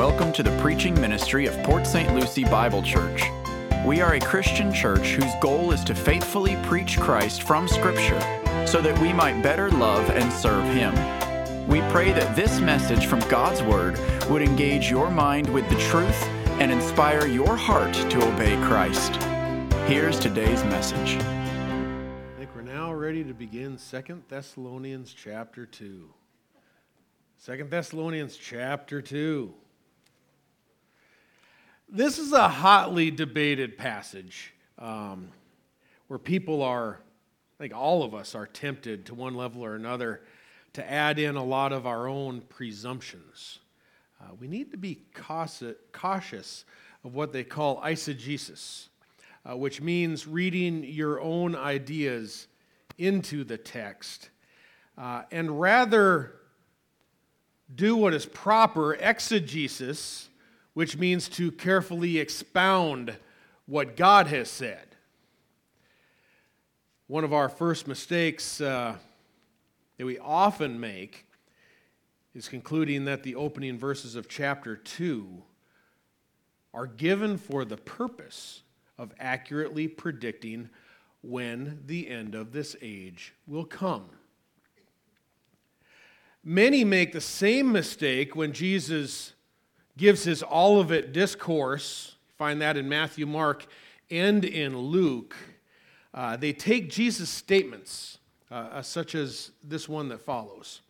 welcome to the preaching ministry of Port St. Lucie Bible Church. We are a Christian church whose goal is to faithfully preach Christ from Scripture so that we might better love and serve Him. We pray that this message from God's Word would engage your mind with the truth and inspire your heart to obey Christ. Here's today's message. I think we're now ready to begin Second Thessalonians chapter 2. Second Thessalonians chapter 2. This is a hotly debated passage um, where people are, I think all of us are tempted to one level or another to add in a lot of our own presumptions. Uh, we need to be cautious of what they call eisegesis, uh, which means reading your own ideas into the text, uh, and rather do what is proper exegesis, which means to carefully expound what God has said. One of our first mistakes uh, that we often make is concluding that the opening verses of chapter 2 are given for the purpose of accurately predicting when the end of this age will come. Many make the same mistake when Jesus gives his Olivet discourse. Find that in Matthew, Mark, and in Luke. Uh, they take Jesus' statements, uh, uh, such as this one that follows.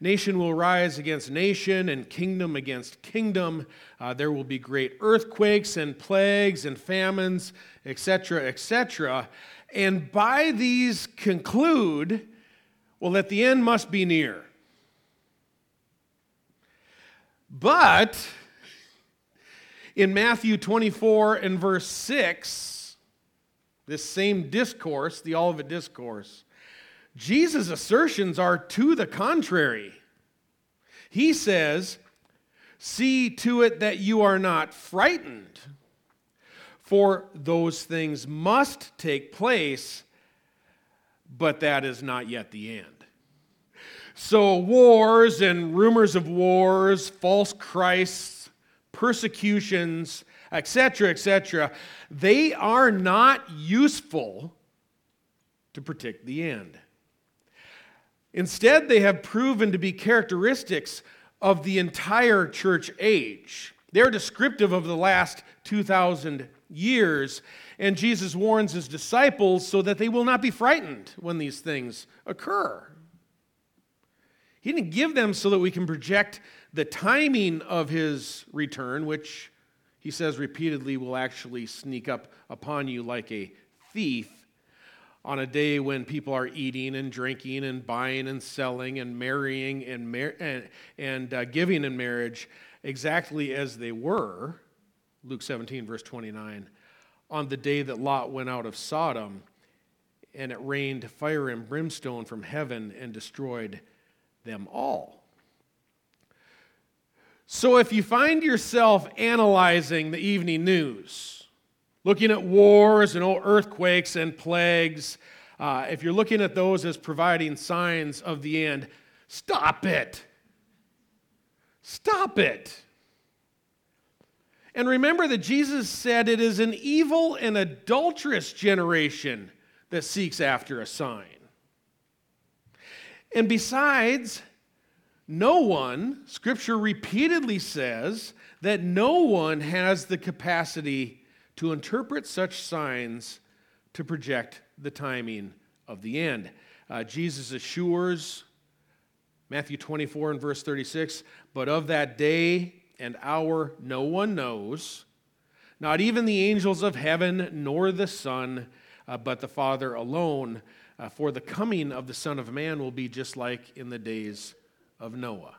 Nation will rise against nation and kingdom against kingdom. Uh, there will be great earthquakes and plagues and famines, etc., etc. And by these conclude, well, that the end must be near. But in Matthew 24 and verse 6, this same discourse, the Olivet Discourse, Jesus' assertions are to the contrary. He says, See to it that you are not frightened, for those things must take place, but that is not yet the end. So, wars and rumors of wars, false Christs, persecutions, etc., etc., they are not useful to predict the end. Instead, they have proven to be characteristics of the entire church age. They're descriptive of the last 2,000 years, and Jesus warns his disciples so that they will not be frightened when these things occur. He didn't give them so that we can project the timing of his return, which he says repeatedly will actually sneak up upon you like a thief on a day when people are eating and drinking and buying and selling and marrying and, mar- and, and uh, giving in marriage exactly as they were, Luke 17, verse 29, on the day that Lot went out of Sodom and it rained fire and brimstone from heaven and destroyed them all. So if you find yourself analyzing the evening news, looking at wars and earthquakes and plagues, uh, if you're looking at those as providing signs of the end, stop it. Stop it. And remember that Jesus said it is an evil and adulterous generation that seeks after a sign. And besides, no one, Scripture repeatedly says that no one has the capacity to interpret such signs to project the timing of the end. Uh, Jesus assures, Matthew 24 and verse 36, but of that day and hour no one knows, not even the angels of heaven, nor the Son, uh, but the Father alone. Uh, for the coming of the Son of Man will be just like in the days of Noah.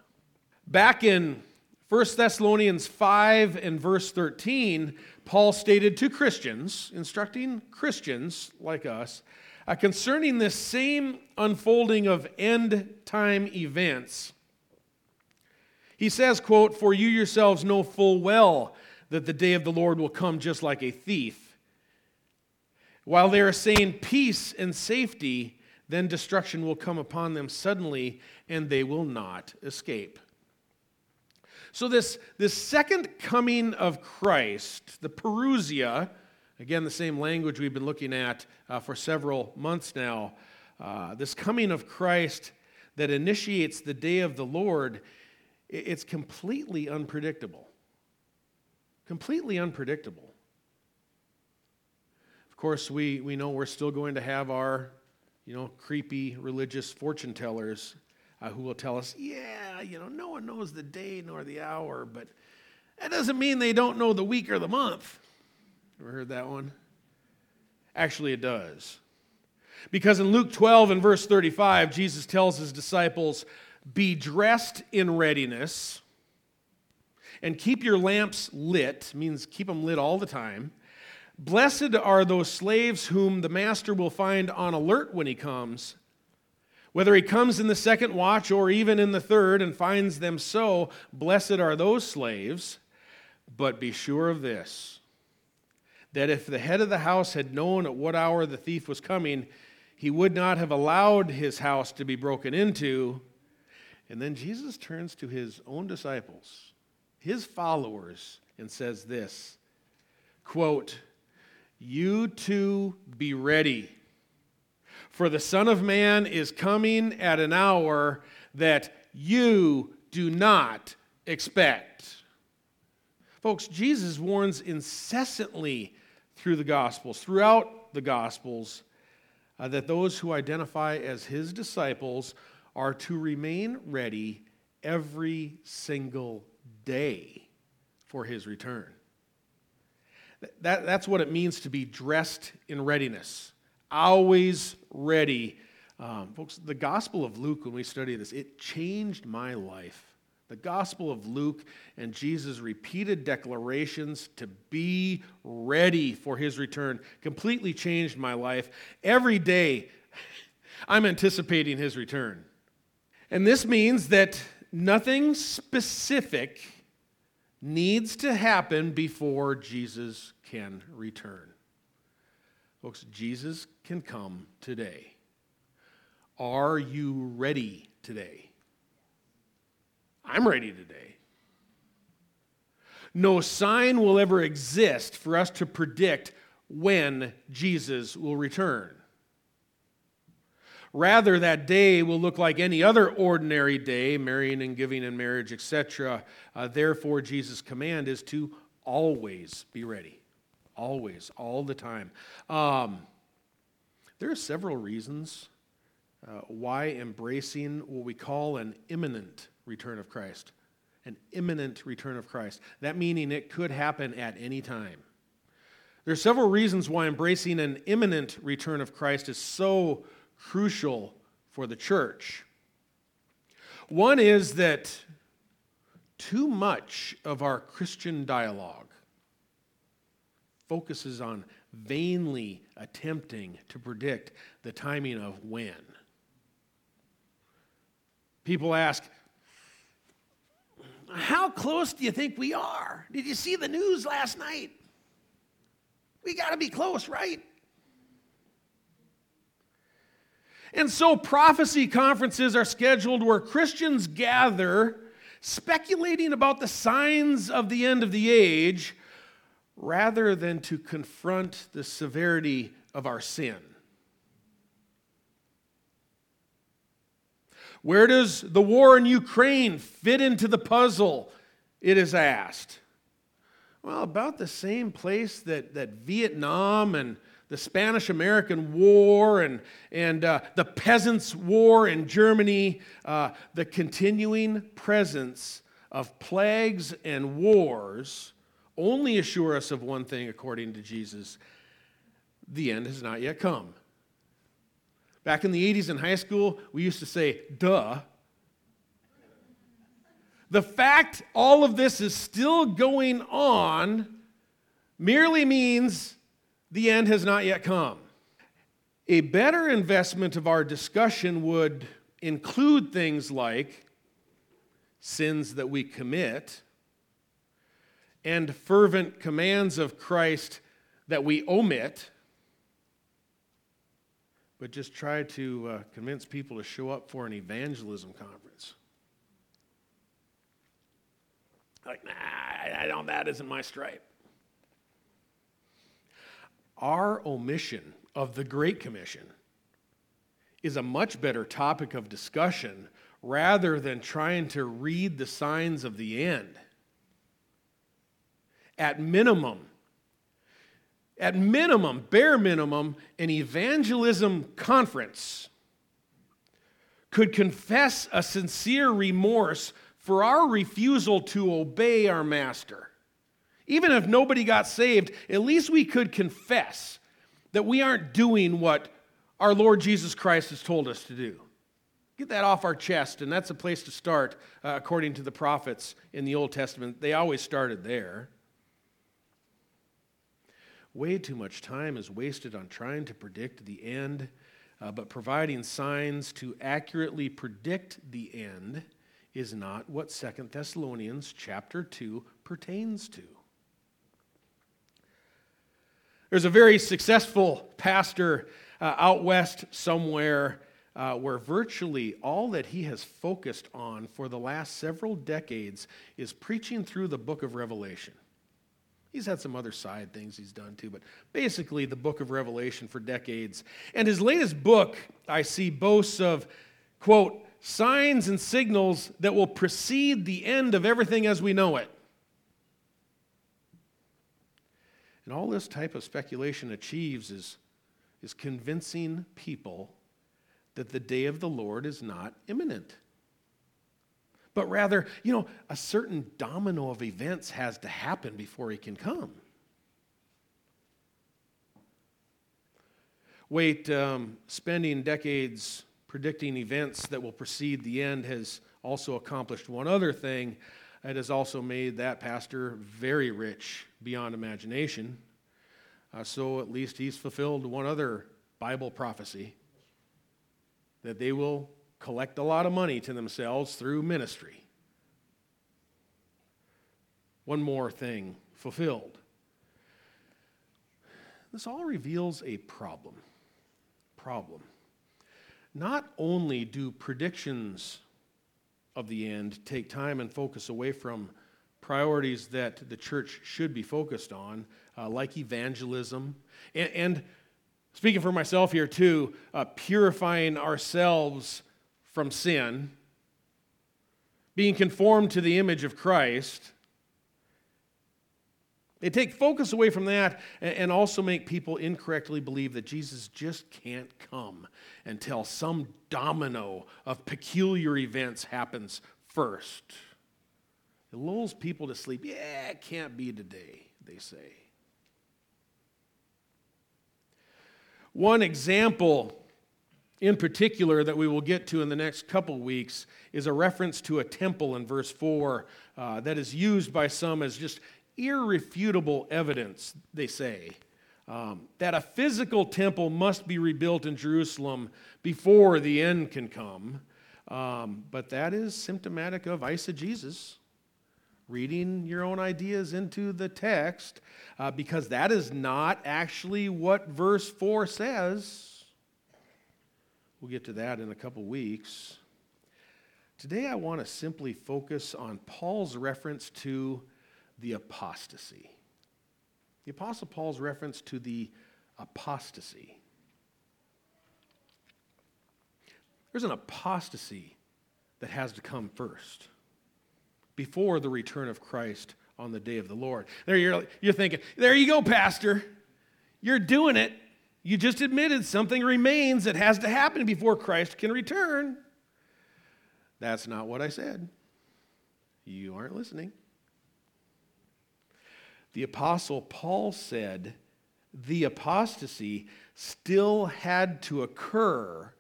Back in 1 Thessalonians 5 and verse 13, Paul stated to Christians, instructing Christians like us, uh, concerning this same unfolding of end time events. He says, quote, For you yourselves know full well that the day of the Lord will come just like a thief. While they are saying peace and safety, then destruction will come upon them suddenly, and they will not escape. So, this, this second coming of Christ, the Parousia, again, the same language we've been looking at uh, for several months now, uh, this coming of Christ that initiates the day of the Lord, it's completely unpredictable. Completely unpredictable. Course, we, we know we're still going to have our, you know, creepy religious fortune tellers uh, who will tell us, yeah, you know, no one knows the day nor the hour, but that doesn't mean they don't know the week or the month. Ever heard that one? Actually, it does. Because in Luke 12 and verse 35, Jesus tells his disciples, Be dressed in readiness and keep your lamps lit, means keep them lit all the time. Blessed are those slaves whom the master will find on alert when he comes. Whether he comes in the second watch or even in the third and finds them so, blessed are those slaves. But be sure of this that if the head of the house had known at what hour the thief was coming, he would not have allowed his house to be broken into. And then Jesus turns to his own disciples, his followers, and says this quote, You too be ready, for the Son of Man is coming at an hour that you do not expect. Folks, Jesus warns incessantly through the Gospels, throughout the Gospels, uh, that those who identify as his disciples are to remain ready every single day for his return. That, that's what it means to be dressed in readiness, always ready. Um, folks, the Gospel of Luke, when we study this, it changed my life. The Gospel of Luke and Jesus' repeated declarations to be ready for his return completely changed my life. Every day, I'm anticipating his return. And this means that nothing specific needs to happen before Jesus can return. Folks, Jesus can come today. Are you ready today? I'm ready today. No sign will ever exist for us to predict when Jesus will return. Rather, that day will look like any other ordinary day, marrying and giving in marriage, etc. Uh, therefore, Jesus' command is to always be ready. Always, all the time. Um, there are several reasons uh, why embracing what we call an imminent return of Christ. An imminent return of Christ. That meaning it could happen at any time. There are several reasons why embracing an imminent return of Christ is so crucial for the church. One is that too much of our Christian dialogue focuses on vainly attempting to predict the timing of when. People ask, how close do you think we are? Did you see the news last night? We got to be close, right? And so prophecy conferences are scheduled where Christians gather speculating about the signs of the end of the age rather than to confront the severity of our sin. Where does the war in Ukraine fit into the puzzle? It is asked. Well, about the same place that, that Vietnam and the Spanish American War and, and uh, the Peasants' War in Germany, uh, the continuing presence of plagues and wars only assure us of one thing, according to Jesus the end has not yet come. Back in the 80s in high school, we used to say, duh. The fact all of this is still going on merely means the end has not yet come. A better investment of our discussion would include things like sins that we commit and fervent commands of Christ that we omit but just try to uh, convince people to show up for an evangelism conference. Like, nah, I don't, that isn't my stripe. Our omission of the Great Commission is a much better topic of discussion rather than trying to read the signs of the end. At minimum, at minimum, bare minimum, an evangelism conference could confess a sincere remorse for our refusal to obey our master. Even if nobody got saved, at least we could confess that we aren't doing what our Lord Jesus Christ has told us to do. Get that off our chest, and that's a place to start, uh, according to the prophets in the Old Testament. They always started there. Way too much time is wasted on trying to predict the end, uh, but providing signs to accurately predict the end is not what Second Thessalonians chapter 2 pertains to. There's a very successful pastor uh, out west somewhere uh, where virtually all that he has focused on for the last several decades is preaching through the book of Revelation. He's had some other side things he's done too, but basically the book of Revelation for decades. And his latest book, I see, boasts of, quote, signs and signals that will precede the end of everything as we know it. And all this type of speculation achieves is, is convincing people that the day of the Lord is not imminent but rather, you know, a certain domino of events has to happen before he can come. Wait, um, spending decades predicting events that will precede the end has also accomplished one other thing. It has also made that pastor very rich beyond imagination. Uh, so at least he's fulfilled one other Bible prophecy that they will collect a lot of money to themselves through ministry. One more thing fulfilled. This all reveals a problem. Problem. Not only do predictions of the end take time and focus away from priorities that the church should be focused on, uh, like evangelism, and, and, speaking for myself here too, uh, purifying ourselves from sin, being conformed to the image of Christ. They take focus away from that and also make people incorrectly believe that Jesus just can't come until some domino of peculiar events happens first. It lulls people to sleep. Yeah, it can't be today, they say. One example in particular that we will get to in the next couple weeks is a reference to a temple in verse 4 uh, that is used by some as just irrefutable evidence, they say, um, that a physical temple must be rebuilt in Jerusalem before the end can come. Um, but that is symptomatic of eisegesis, reading your own ideas into the text, uh, because that is not actually what verse 4 says. We'll get to that in a couple weeks. Today, I want to simply focus on Paul's reference to the apostasy. The Apostle Paul's reference to the apostasy. There's an apostasy that has to come first before the return of Christ on the day of the Lord. There you're, you're thinking, there you go, Pastor. You're doing it. You just admitted something remains that has to happen before Christ can return. That's not what I said. You aren't listening. The Apostle Paul said the apostasy still had to occur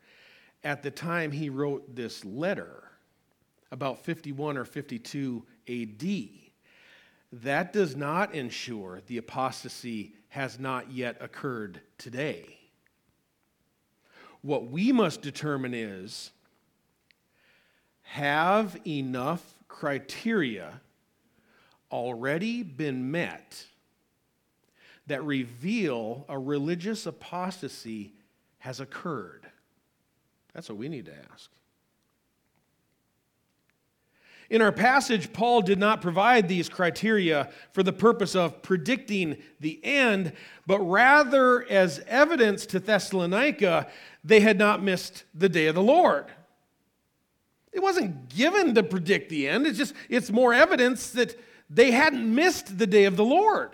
at the time he wrote this letter, about 51 or 52 AD. That does not ensure the apostasy has not yet occurred today. What we must determine is have enough criteria already been met that reveal a religious apostasy has occurred? That's what we need to ask. In our passage, Paul did not provide these criteria for the purpose of predicting the end, but rather as evidence to Thessalonica they had not missed the day of the Lord. It wasn't given to predict the end, it's just it's more evidence that they hadn't missed the day of the Lord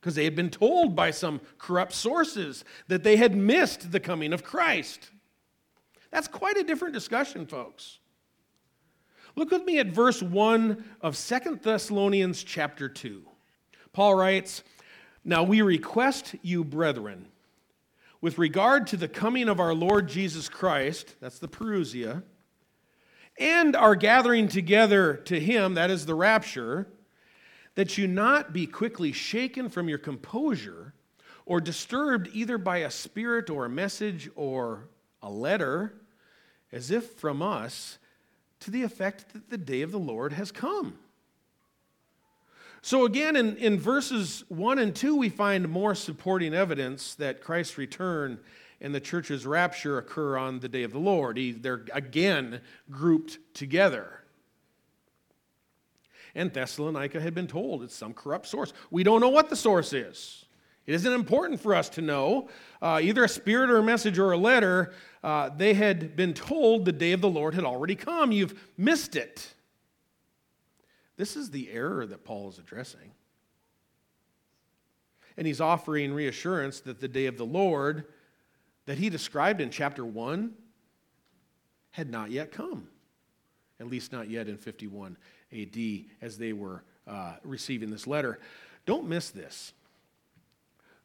because they had been told by some corrupt sources that they had missed the coming of Christ. That's quite a different discussion, folks. Look with me at verse 1 of Second Thessalonians chapter 2. Paul writes, Now we request you, brethren, with regard to the coming of our Lord Jesus Christ, that's the Parousia, and our gathering together to him, that is the rapture, that you not be quickly shaken from your composure or disturbed either by a spirit or a message or a letter, as if from us, to the effect that the day of the Lord has come. So, again, in, in verses 1 and 2, we find more supporting evidence that Christ's return and the church's rapture occur on the day of the Lord. They're again grouped together. And Thessalonica had been told it's some corrupt source. We don't know what the source is. It isn't important for us to know. Uh, either a spirit or a message or a letter, uh, they had been told the day of the Lord had already come. You've missed it. This is the error that Paul is addressing. And he's offering reassurance that the day of the Lord that he described in chapter 1 had not yet come, at least not yet in 51 AD as they were uh, receiving this letter. Don't miss this.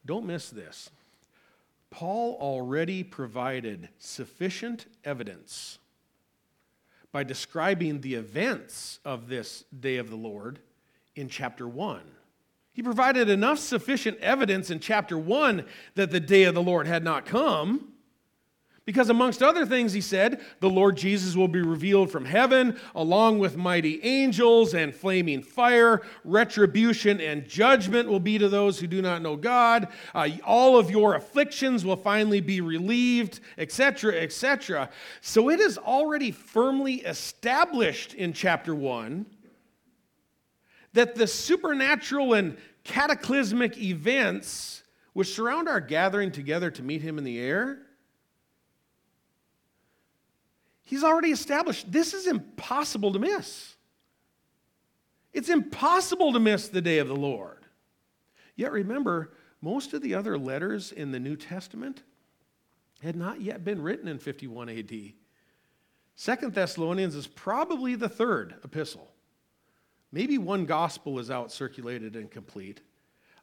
Don't miss this. Paul already provided sufficient evidence by describing the events of this day of the Lord in chapter 1. He provided enough sufficient evidence in chapter 1 that the day of the Lord had not come because, amongst other things, he said, the Lord Jesus will be revealed from heaven, along with mighty angels and flaming fire. Retribution and judgment will be to those who do not know God. Uh, all of your afflictions will finally be relieved, etc., etc. So it is already firmly established in chapter 1 that the supernatural and cataclysmic events which surround our gathering together to meet him in the air He's already established this is impossible to miss. It's impossible to miss the day of the Lord. Yet remember, most of the other letters in the New Testament had not yet been written in 51 AD. Second Thessalonians is probably the third epistle. Maybe one gospel was out circulated and complete.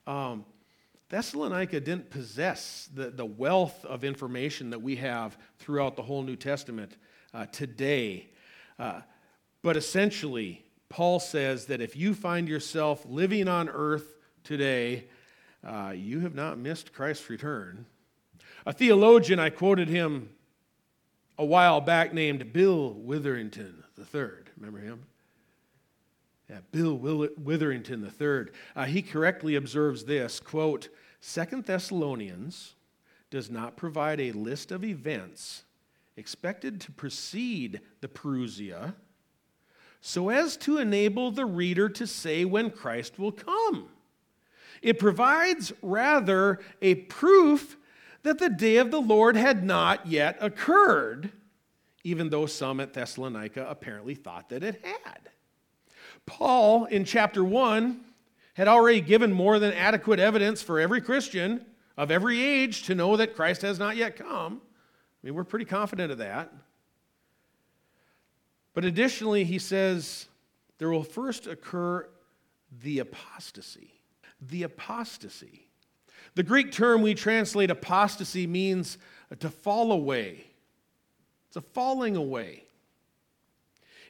Um, Thessalonica didn't possess the, the wealth of information that we have throughout the whole New Testament uh, today. Uh, but essentially, Paul says that if you find yourself living on earth today, uh, you have not missed Christ's return. A theologian, I quoted him a while back, named Bill Witherington III. Remember him? Yeah, Bill Witherington III. Uh, he correctly observes this quote, Second Thessalonians does not provide a list of events expected to precede the Parousia so as to enable the reader to say when Christ will come. It provides rather a proof that the day of the Lord had not yet occurred, even though some at Thessalonica apparently thought that it had. Paul, in chapter 1, had already given more than adequate evidence for every Christian of every age to know that Christ has not yet come. I mean, we're pretty confident of that. But additionally, he says there will first occur the apostasy. The apostasy. The Greek term we translate apostasy means to fall away, it's a falling away.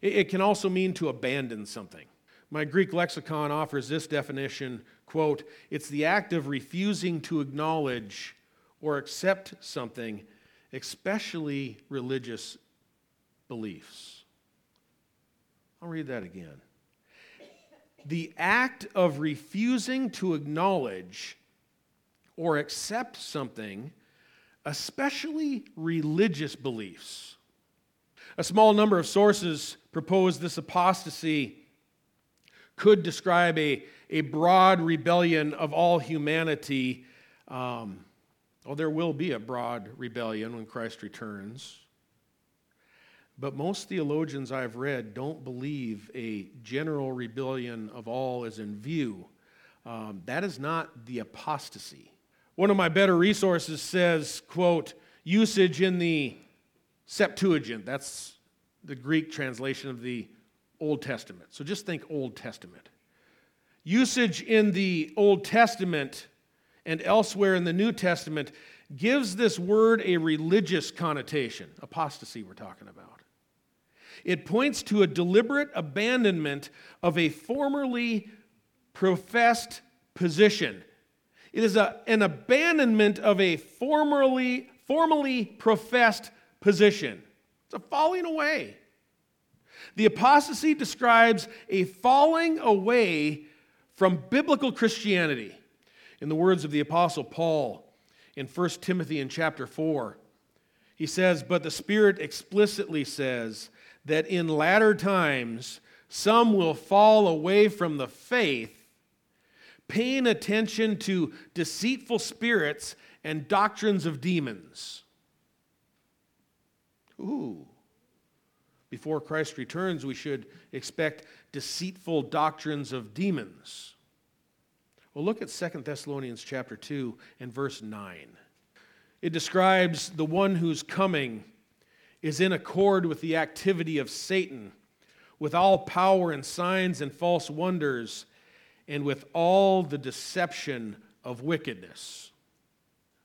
It, can also mean to abandon something. My Greek lexicon offers this definition quote, it's the act of refusing to acknowledge or accept something especially religious beliefs. I'll read that again. The act of refusing to acknowledge or accept something, especially religious beliefs. A small number of sources propose this apostasy could describe a, a broad rebellion of all humanity. Um, well, there will be a broad rebellion when Christ returns. But most theologians I've read don't believe a general rebellion of all is in view. Um, that is not the apostasy. One of my better resources says, quote, usage in the Septuagint, that's the Greek translation of the Old Testament. So just think Old Testament. Usage in the Old Testament and elsewhere in the New Testament gives this word a religious connotation, apostasy, we're talking about. It points to a deliberate abandonment of a formerly professed position. It is a, an abandonment of a formerly, formerly professed position. It's a falling away. The apostasy describes a falling away from biblical Christianity. In the words of the apostle Paul in 1 Timothy in chapter 4, he says, But the Spirit explicitly says that in latter times some will fall away from the faith, paying attention to deceitful spirits and doctrines of demons. Ooh. Before Christ returns, we should expect deceitful doctrines of demons. Well, look at 2 Thessalonians chapter 2 and verse 9. It describes the one who's coming is in accord with the activity of Satan, with all power and signs and false wonders, and with all the deception of wickedness.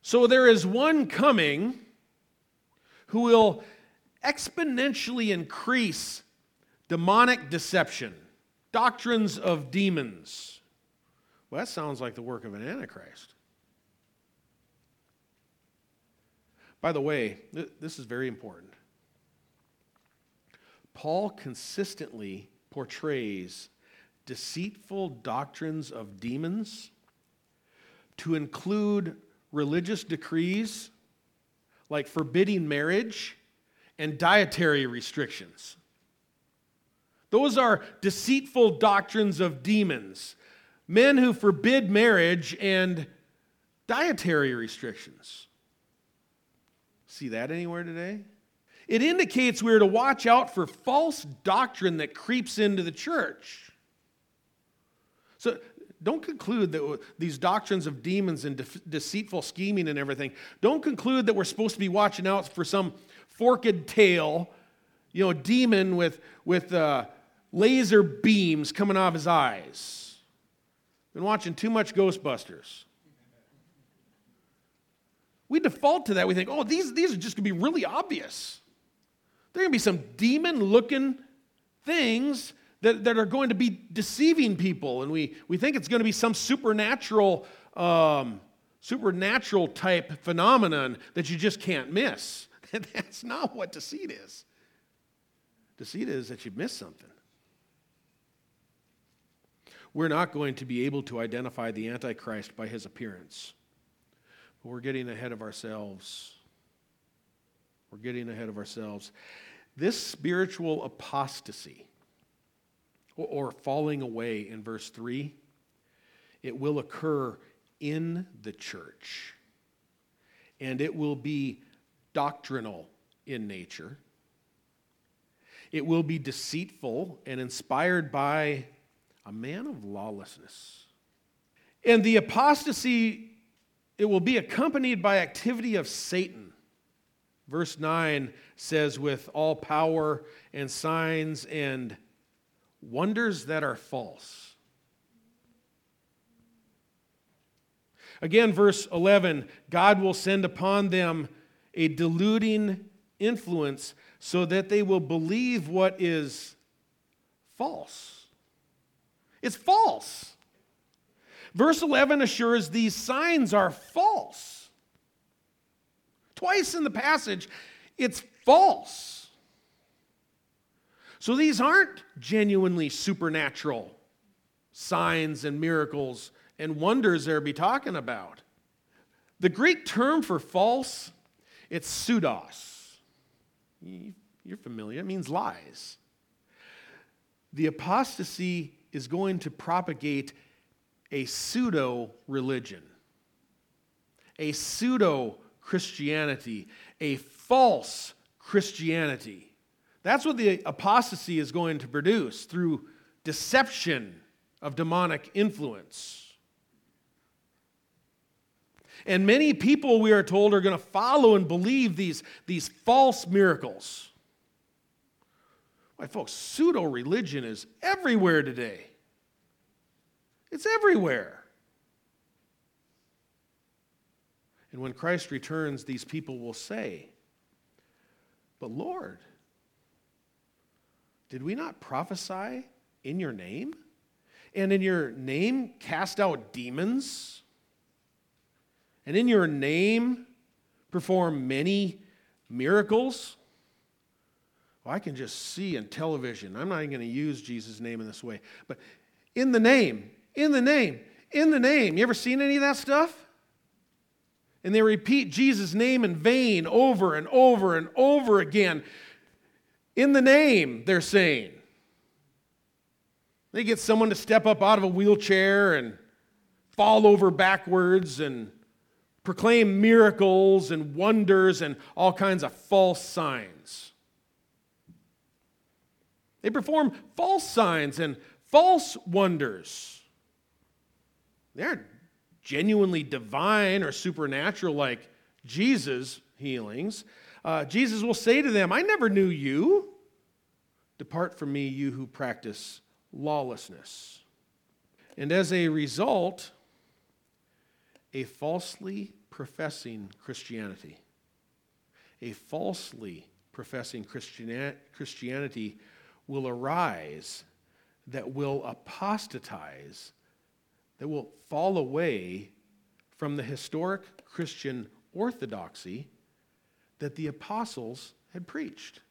So there is one coming who will exponentially increase demonic deception, doctrines of demons. Well, that sounds like the work of an Antichrist. By the way, this is very important. Paul consistently portrays deceitful doctrines of demons to include religious decrees like forbidding marriage and dietary restrictions. Those are deceitful doctrines of demons, men who forbid marriage and dietary restrictions. See that anywhere today? It indicates we're to watch out for false doctrine that creeps into the church. So don't conclude that these doctrines of demons and de- deceitful scheming and everything, don't conclude that we're supposed to be watching out for some forked tail, you know, demon with, with uh, laser beams coming off his eyes. Been watching too much Ghostbusters. We default to that. We think, oh, these, these are just going to be really obvious. There are going to be some demon looking things that, that are going to be deceiving people. And we, we think it's going to be some supernatural, um, supernatural type phenomenon that you just can't miss. That's not what deceit is. Deceit is that you miss something. We're not going to be able to identify the Antichrist by his appearance. But we're getting ahead of ourselves. We're getting ahead of ourselves. This spiritual apostasy, or, falling away in verse 3, it will occur in the church. And it will be doctrinal in nature. It will be deceitful and inspired by a man of lawlessness. And the apostasy, it will be accompanied by activity of Satan. Verse 9 says, with all power and signs and wonders that are false. Again, verse 11 God will send upon them a deluding influence so that they will believe what is false. It's false. Verse 11 assures these signs are false. Twice in the passage, it's false. So these aren't genuinely supernatural signs and miracles and wonders they're be talking about. The Greek term for false it's pseudos. You You're familiar. It means lies. The apostasy is going to propagate a pseudo religion, a pseudo Christianity, a false Christianity. That's what the apostasy is going to produce through deception of demonic influence. And many people, we are told, are going to follow and believe these, these false miracles. My folks, pseudo religion is everywhere today. It's everywhere. And when Christ returns, these people will say, But Lord, did we not prophesy in your name? And in your name cast out demons? And in your name perform many miracles? Well, I can just see in television. I'm not even going to use Jesus' name in this way. But in the name, in the name, in the name. You ever seen any of that stuff? And they repeat Jesus' name in vain over and over and over again. In the name, they're saying. They get someone to step up out of a wheelchair and fall over backwards and proclaim miracles and wonders and all kinds of false signs. They perform false signs and false wonders. They aren't genuinely divine or supernatural like Jesus' healings. Uh, Jesus will say to them, I never knew you. Depart from me, you who practice lawlessness. And as a result, a falsely professing Christianity, a falsely professing Christianity will arise that will apostatize, that will fall away from the historic Christian orthodoxy that the apostles had preached.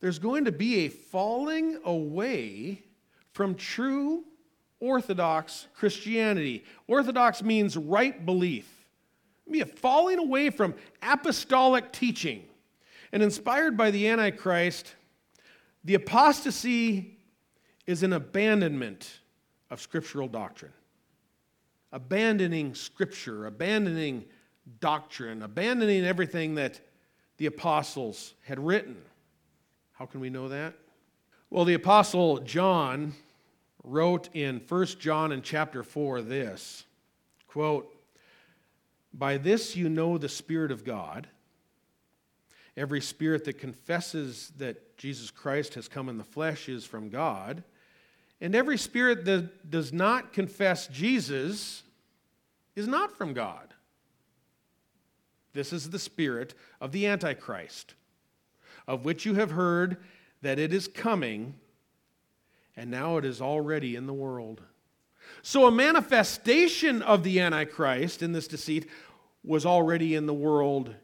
There's going to be a falling away from true Orthodox Christianity. Orthodox means right belief. Be a falling away from apostolic teaching. And inspired by the Antichrist, the apostasy is an abandonment of scriptural doctrine. Abandoning scripture, abandoning doctrine, abandoning everything that the apostles had written. How can we know that? Well, the apostle John wrote in 1 John in chapter 4 this quote, By this you know the Spirit of God. Every spirit that confesses that Jesus Christ has come in the flesh is from God. And every spirit that does not confess Jesus is not from God. This is the spirit of the Antichrist, of which you have heard that it is coming, and now it is already in the world. So, a manifestation of the Antichrist in this deceit was already in the world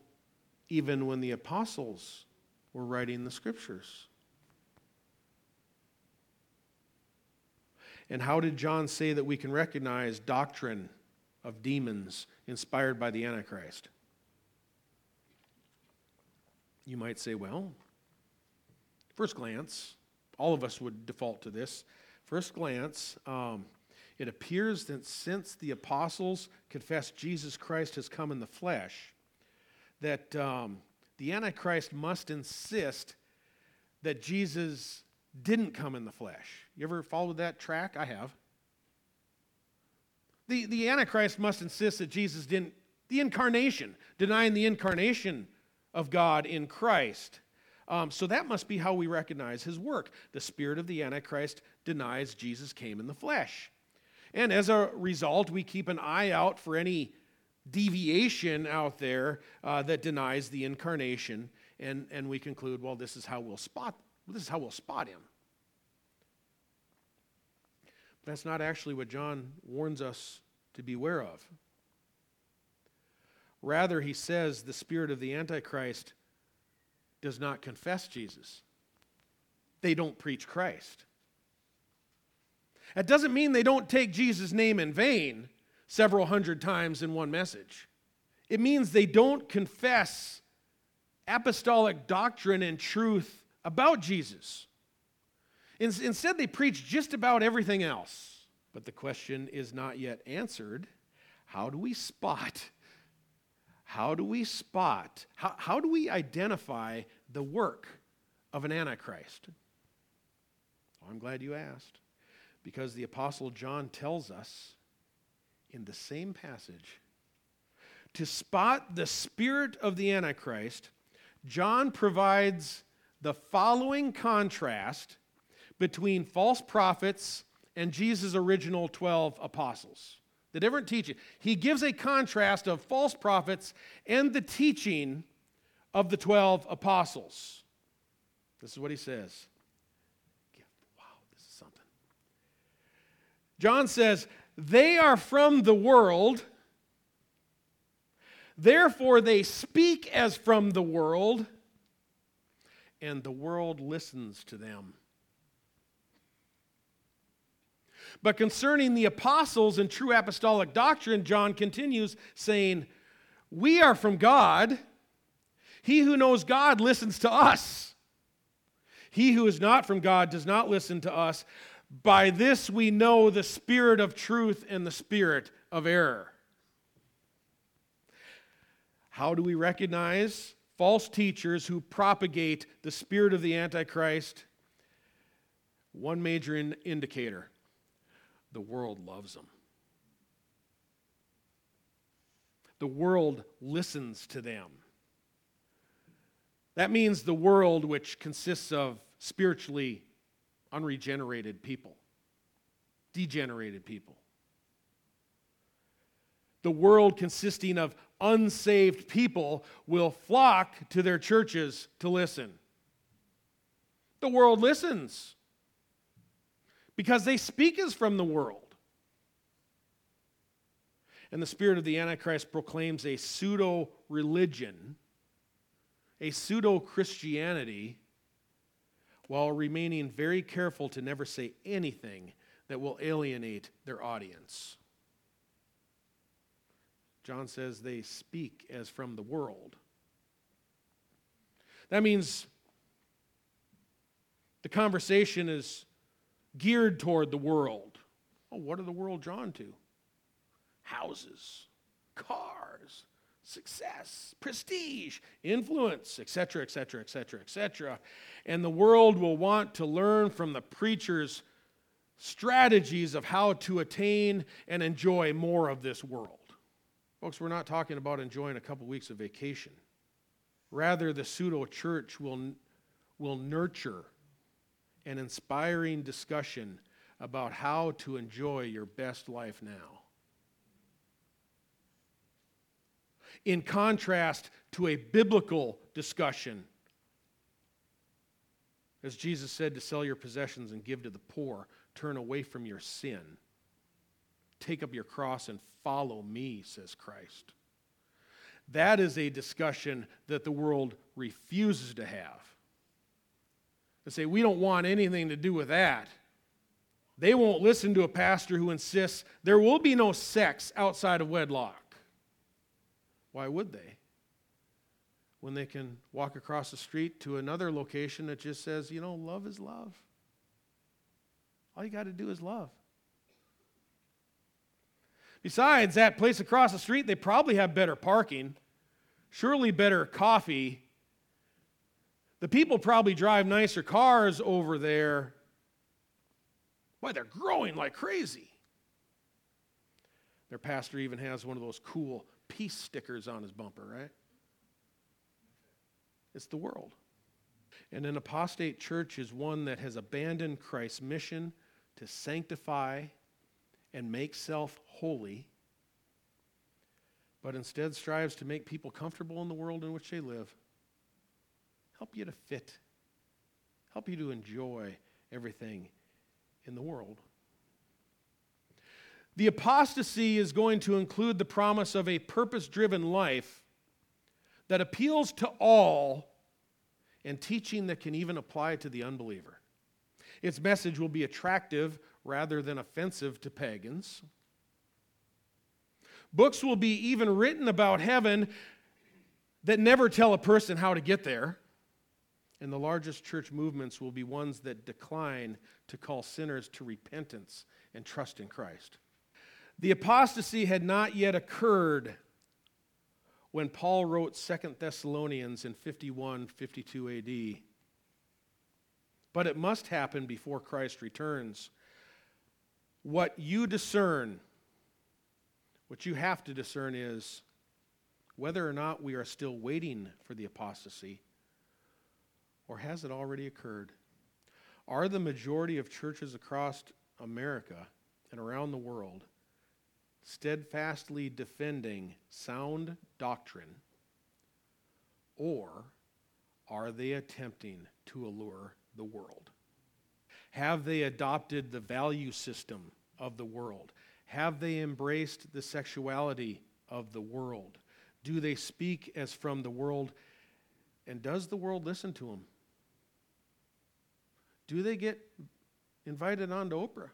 even when the apostles were writing the scriptures. And how did John say that we can recognize doctrine of demons inspired by the Antichrist? You might say, well, first glance, all of us would default to this. First glance, um, it appears that since the apostles confessed Jesus Christ has come in the flesh, that um, the Antichrist must insist that Jesus didn't come in the flesh. You ever followed that track? I have. The, the Antichrist must insist that Jesus didn't, the incarnation, denying the incarnation of God in Christ. Um, so that must be how we recognize his work. The spirit of the Antichrist denies Jesus came in the flesh. And as a result, we keep an eye out for any deviation out there uh, that denies the incarnation, and, and we conclude, well, this is how we'll spot this is how we'll spot him. But that's not actually what John warns us to beware of. Rather, he says the spirit of the Antichrist does not confess Jesus. They don't preach Christ. That doesn't mean they don't take Jesus' name in vain several hundred times in one message. It means they don't confess apostolic doctrine and truth about Jesus. Instead, they preach just about everything else. But the question is not yet answered. How do we spot? How do we spot? How, how do we identify the work of an Antichrist? Well, I'm glad you asked. Because the Apostle John tells us in the same passage to spot the spirit of the Antichrist, John provides the following contrast between false prophets and Jesus' original 12 apostles. The different teaching. He gives a contrast of false prophets and the teaching of the 12 apostles. This is what he says. Wow, this is something. John says, They are from the world, therefore they speak as from the world, and the world listens to them. But concerning the apostles and true apostolic doctrine, John continues saying, We are from God. He who knows God listens to us. He who is not from God does not listen to us. By this we know the spirit of truth and the spirit of error. How do we recognize false teachers who propagate the spirit of the Antichrist? One major in- indicator the world loves them. The world listens to them. That means the world, which consists of spiritually unregenerated people, degenerated people. The world consisting of unsaved people will flock to their churches to listen. The world listens because they speak as from the world. And the spirit of the Antichrist proclaims a pseudo religion, a pseudo Christianity, while remaining very careful to never say anything that will alienate their audience. John says they speak as from the world. That means the conversation is geared toward the world. Oh, what are the world drawn to? Houses, cars, success, prestige, influence, etc., etc., etc., etc. And the world will want to learn from the preacher's strategies of how to attain and enjoy more of this world. Folks, we're not talking about enjoying a couple weeks of vacation. Rather, the pseudo church will, will nurture an inspiring discussion about how to enjoy your best life now. In contrast to a biblical discussion, as Jesus said to sell your possessions and give to the poor, turn away from your sin. Take up your cross and follow me, says Christ. That is a discussion that the world refuses to have They say, We don't want anything to do with that. They won't listen to a pastor who insists there will be no sex outside of wedlock. Why would they? When they can walk across the street to another location that just says, you know, love is love. All you got to do is love. Besides, that place across the street, they probably have better parking, surely better coffee the people probably drive nicer cars over there. Boy, they're growing like crazy. Their pastor even has one of those cool peace stickers on his bumper, right? It's the world. And an apostate church is one that has abandoned Christ's mission to sanctify and make self holy, but instead strives to make people comfortable in the world in which they live help you to fit, help you to enjoy everything in the world. The apostasy is going to include the promise of a purpose driven life that appeals to all and teaching that can even apply to the unbeliever. Its message will be attractive rather than offensive to pagans. Books will be even written about heaven that never tell a person how to get there. And the largest church movements will be ones that decline to call sinners to repentance and trust in Christ. The apostasy had not yet occurred when Paul wrote Second Thessalonians in 51 52 AD. But it must happen before Christ returns. What you discern, what you have to discern is whether or not we are still waiting for the apostasy or has it already occurred? Are the majority of churches across America and around the world steadfastly defending sound doctrine, or are they attempting to allure the world? Have they adopted the value system of the world? Have they embraced the sexuality of the world? Do they speak as from the world? And does the world listen to them? Do they get invited on to Oprah?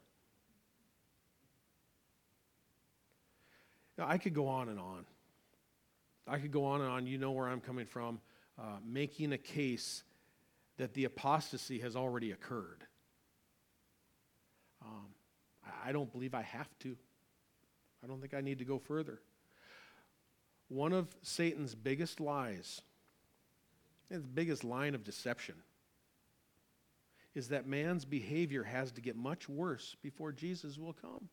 Now, I could go on and on. I could go on and on. You know where I'm coming from, uh, making a case that the apostasy has already occurred. Um, I don't believe I have to. I don't think I need to go further. One of Satan's biggest lies, his biggest line of deception, is that man's behavior has to get much worse before Jesus will come.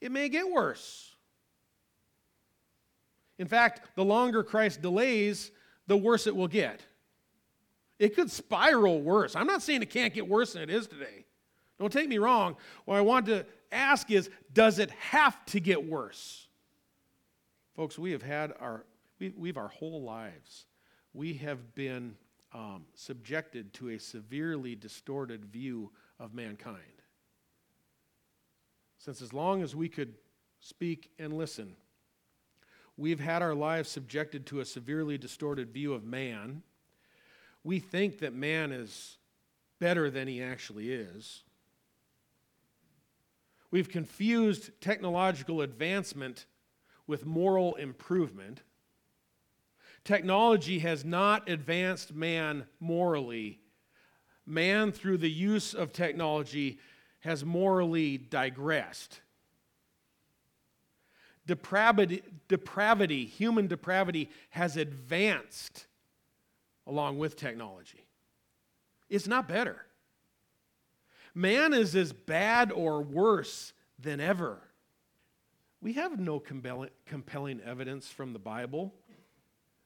It may get worse. In fact, the longer Christ delays, the worse it will get. It could spiral worse. I'm not saying it can't get worse than it is today. Don't take me wrong. What I want to ask is does it have to get worse? Folks, we have had our, we, we've our whole lives, we have been um, subjected to a severely distorted view of mankind. Since as long as we could speak and listen, we've had our lives subjected to a severely distorted view of man. We think that man is better than he actually is. We've confused technological advancement with moral improvement. Technology has not advanced man morally. Man, through the use of technology, has morally digressed. Depravity, depravity, human depravity, has advanced along with technology. It's not better. Man is as bad or worse than ever. We have no compelling evidence from the Bible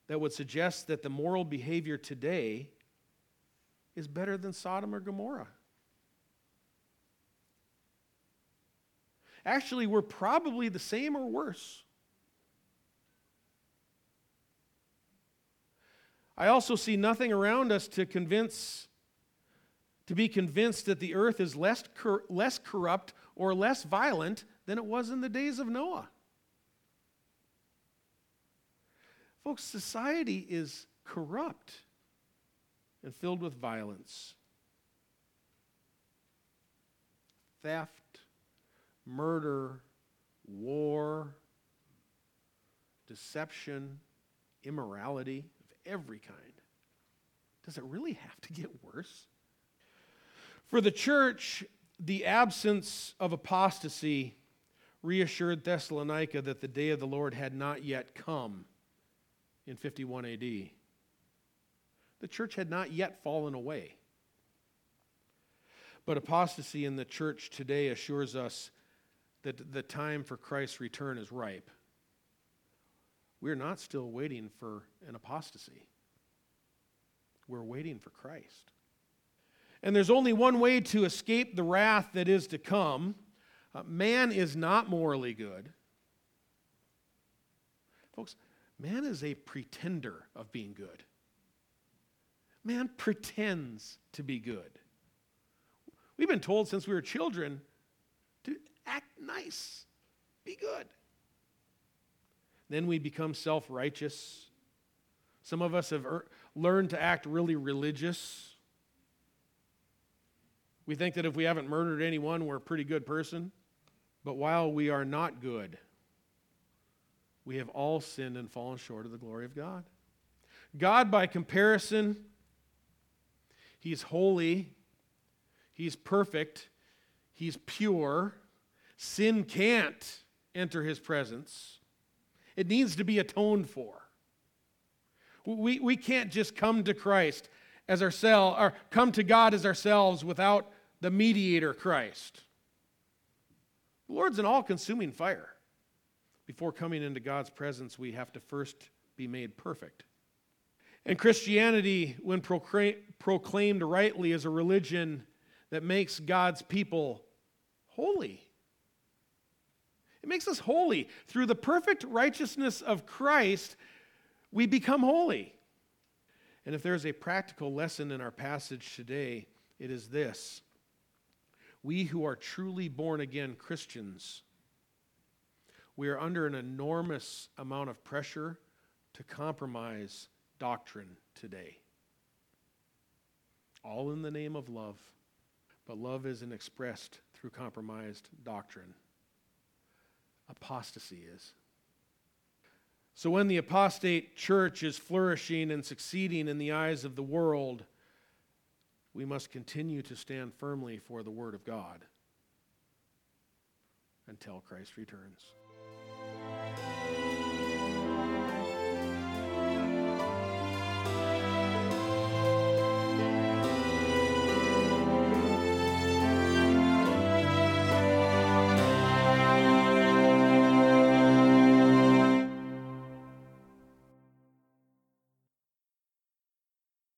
that would suggest that the moral behavior today is better than Sodom or Gomorrah. Actually, we're probably the same or worse. I also see nothing around us to convince to be convinced that the earth is less, cor- less corrupt or less violent than it was in the days of Noah. Folks, society is corrupt and filled with violence, theft, murder, war, deception, immorality of every kind. Does it really have to get worse? For the church, the absence of apostasy reassured Thessalonica that the day of the Lord had not yet come in 51 AD. The church had not yet fallen away. But apostasy in the church today assures us that the time for Christ's return is ripe. We're not still waiting for an apostasy, we're waiting for Christ. And there's only one way to escape the wrath that is to come. Uh, man is not morally good. Folks, Man is a pretender of being good. Man pretends to be good. We've been told since we were children act nice, be good. Then we become self righteous. Some of us have er- learned to act really religious. We think that if we haven't murdered anyone, we're a pretty good person. But while we are not good, We have all sinned and fallen short of the glory of God. God, by comparison, He's holy, He's perfect, He's pure. Sin can't enter His presence, it needs to be atoned for. We, we can't just come to Christ as ourselves, or come to God as ourselves without the mediator, Christ. The Lord's an all consuming fire. Before coming into God's presence, we have to first be made perfect. And Christianity, when proclaimed rightly, is a religion that makes God's people holy. It makes us holy. Through the perfect righteousness of Christ, we become holy. And if there's a practical lesson in our passage today, it is this We who are truly born again Christians, we are under an enormous amount of pressure to compromise doctrine today. All in the name of love, but love isn't expressed through compromised doctrine. Apostasy is. So when the apostate church is flourishing and succeeding in the eyes of the world, we must continue to stand firmly for the Word of God until Christ returns.